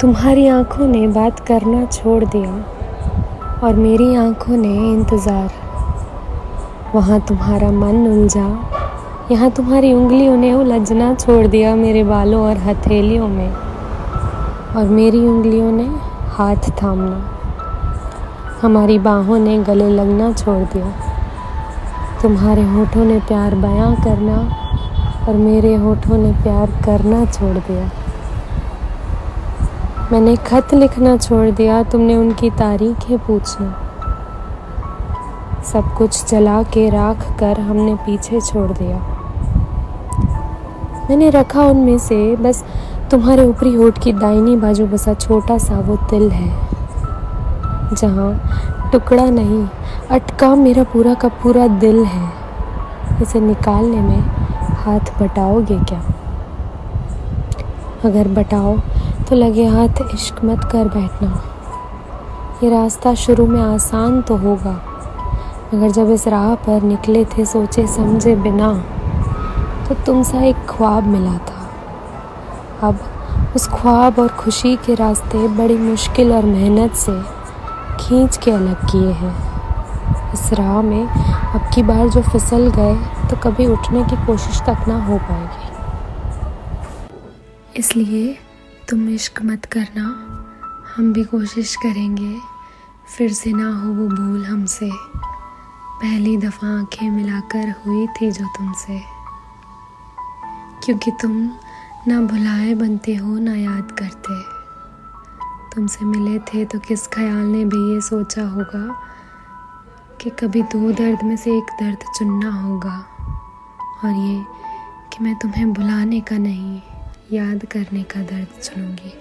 तुम्हारी आँखों ने बात करना छोड़ दिया और मेरी आँखों ने इंतज़ार। वहाँ तुम्हारा मन उलझा, यहाँ तुम्हारी उंगलियों ने उलझना छोड़ दिया मेरे बालों और हथेलियों में, और मेरी उंगलियों ने हाथ थामना। हमारी बाहों ने गले लगना छोड़ दिया। तुम्हारे होठों ने प्यार बयां करना और मेरे होठों ने प्यार करना छोड़ दिया। मैंने खत लिखना छोड़ दिया, तुमने उनकी तारीखें पूछना सब कुछ जला के राख कर हमने पीछे छोड़ दिया। मैंने रखा उनमें से, बस तुम्हारे ऊपरी होठ की दाहिनी बाजू बसा छोटा सा वो तिल है, जहाँ टुकड़ा नहीं, अटका मेरा पूरा का पूरा दिल है। इसे निकालने में हाथ बटाओगे क्या? अगर बटाओ तो लगे, हाथ इश्क मत कर बैठना। ये रास्ता शुरू में आसान तो होगा, मगर जब इस राह पर निकले थे सोचे समझे बिना तो तुमसा एक ख्वाब मिला था। अब उस ख्वाब और खुशी के रास्ते बड़ी मुश्किल और मेहनत से खींच के अलग किए हैं। इस राह में अब की बार जो फिसल गए तो कभी उठने की कोशिश तक ना हो पाएगी। इसलिए तुम इश्क मत करना। हम भी कोशिश करेंगे। फिर से ना हो वो भूल हमसे। पहली दफ़ा आँखें मिलाकर हुई थी जो तुमसे। क्योंकि तुम ना भुलाए बनते हो, ना याद करते। तुमसे मिले थे तो किस ख्याल ने भी ये सोचा होगा कि कभी दो दर्द में से एक दर्द चुनना होगा। और ये कि मैं तुम्हें भुलाने का नहीं। याद करने का दर्द चुनूँगी